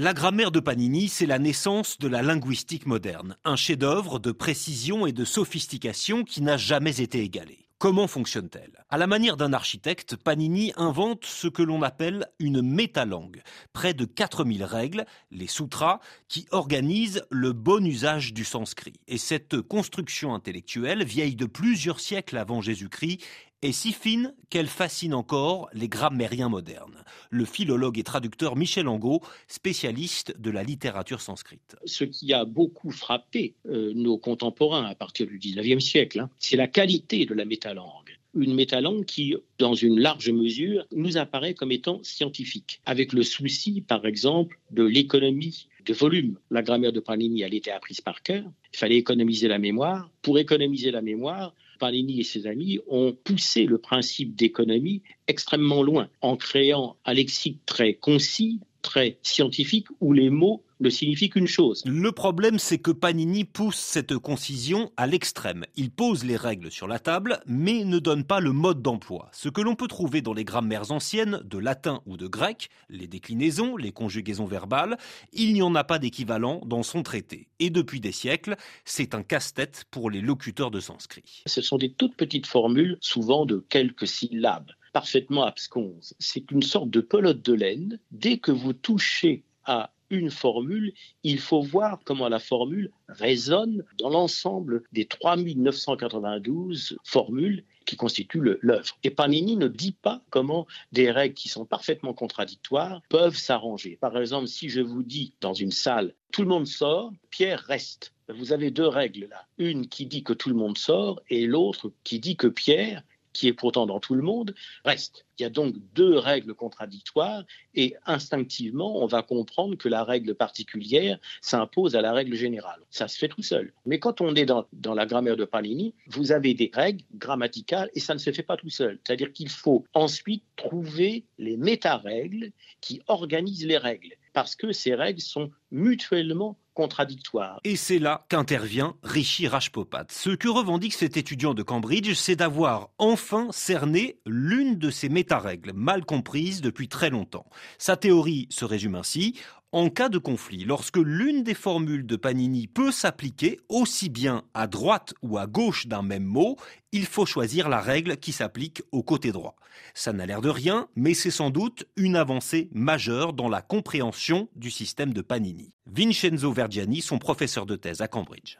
La grammaire de Panini, c'est la naissance de la linguistique moderne, un chef-d'œuvre de précision et de sophistication qui n'a jamais été égalé. Comment fonctionne-t-elle? À la manière d'un architecte, Panini invente ce que l'on appelle une métalangue, près de 4000 règles, les sutras, qui organisent le bon usage du sanskrit. Et cette construction intellectuelle, vieille de plusieurs siècles avant Jésus-Christ, est si fine qu'elle fascine encore les grammairiens modernes. Le philologue et traducteur Michel Angot, spécialiste de la littérature sanscrite. Ce qui a beaucoup frappé euh, nos contemporains à partir du 19e siècle, hein, c'est la qualité de la métalangue une métalangue qui, dans une large mesure, nous apparaît comme étant scientifique, avec le souci, par exemple, de l'économie de volume. La grammaire de Panini, elle était apprise par cœur. Il fallait économiser la mémoire. Pour économiser la mémoire, Panini et ses amis ont poussé le principe d'économie extrêmement loin, en créant un lexique très concis, très scientifique, où les mots ne signifie qu'une chose. Le problème, c'est que Panini pousse cette concision à l'extrême. Il pose les règles sur la table, mais ne donne pas le mode d'emploi. Ce que l'on peut trouver dans les grammaires anciennes, de latin ou de grec, les déclinaisons, les conjugaisons verbales, il n'y en a pas d'équivalent dans son traité. Et depuis des siècles, c'est un casse-tête pour les locuteurs de sanskrit. Ce sont des toutes petites formules, souvent de quelques syllabes parfaitement absconses. C'est une sorte de pelote de laine. Dès que vous touchez à une formule, il faut voir comment la formule résonne dans l'ensemble des 3992 formules qui constituent l'œuvre. Et Panini ne dit pas comment des règles qui sont parfaitement contradictoires peuvent s'arranger. Par exemple, si je vous dis dans une salle, tout le monde sort, Pierre reste. Vous avez deux règles là. Une qui dit que tout le monde sort et l'autre qui dit que Pierre qui est pourtant dans tout le monde, reste. Il y a donc deux règles contradictoires et instinctivement, on va comprendre que la règle particulière s'impose à la règle générale. Ça se fait tout seul. Mais quand on est dans, dans la grammaire de Panini, vous avez des règles grammaticales et ça ne se fait pas tout seul. C'est-à-dire qu'il faut ensuite trouver les méta-règles qui organisent les règles parce que ces règles sont mutuellement contradictoires. Et c'est là qu'intervient Rishi Rajpopat. Ce que revendique cet étudiant de Cambridge, c'est d'avoir enfin cerné l'une de ces méta-règles, mal comprises depuis très longtemps. Sa théorie se résume ainsi. En cas de conflit, lorsque l'une des formules de Panini peut s'appliquer aussi bien à droite ou à gauche d'un même mot, il faut choisir la règle qui s'applique au côté droit. Ça n'a l'air de rien, mais c'est sans doute une avancée majeure dans la compréhension du système de Panini. Vincenzo Vergiani, son professeur de thèse à Cambridge.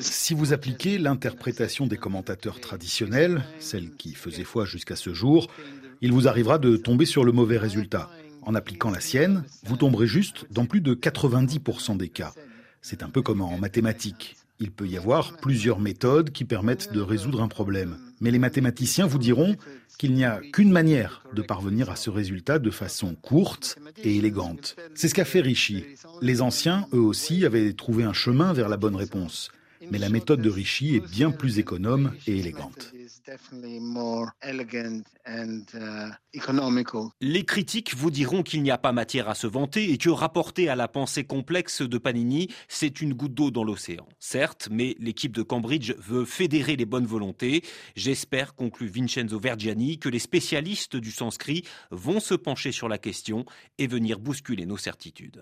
Si vous appliquez l'interprétation des commentateurs traditionnels, celle qui faisait foi jusqu'à ce jour, il vous arrivera de tomber sur le mauvais résultat. En appliquant la sienne, vous tomberez juste dans plus de 90% des cas. C'est un peu comme en mathématiques. Il peut y avoir plusieurs méthodes qui permettent de résoudre un problème. Mais les mathématiciens vous diront qu'il n'y a qu'une manière de parvenir à ce résultat de façon courte et élégante. C'est ce qu'a fait Rishi. Les anciens, eux aussi, avaient trouvé un chemin vers la bonne réponse. Mais la méthode de Rishi est bien plus économe et élégante. Les critiques vous diront qu'il n'y a pas matière à se vanter et que rapporté à la pensée complexe de Panini, c'est une goutte d'eau dans l'océan. Certes, mais l'équipe de Cambridge veut fédérer les bonnes volontés. J'espère, conclut Vincenzo Vergiani, que les spécialistes du sanskrit vont se pencher sur la question et venir bousculer nos certitudes.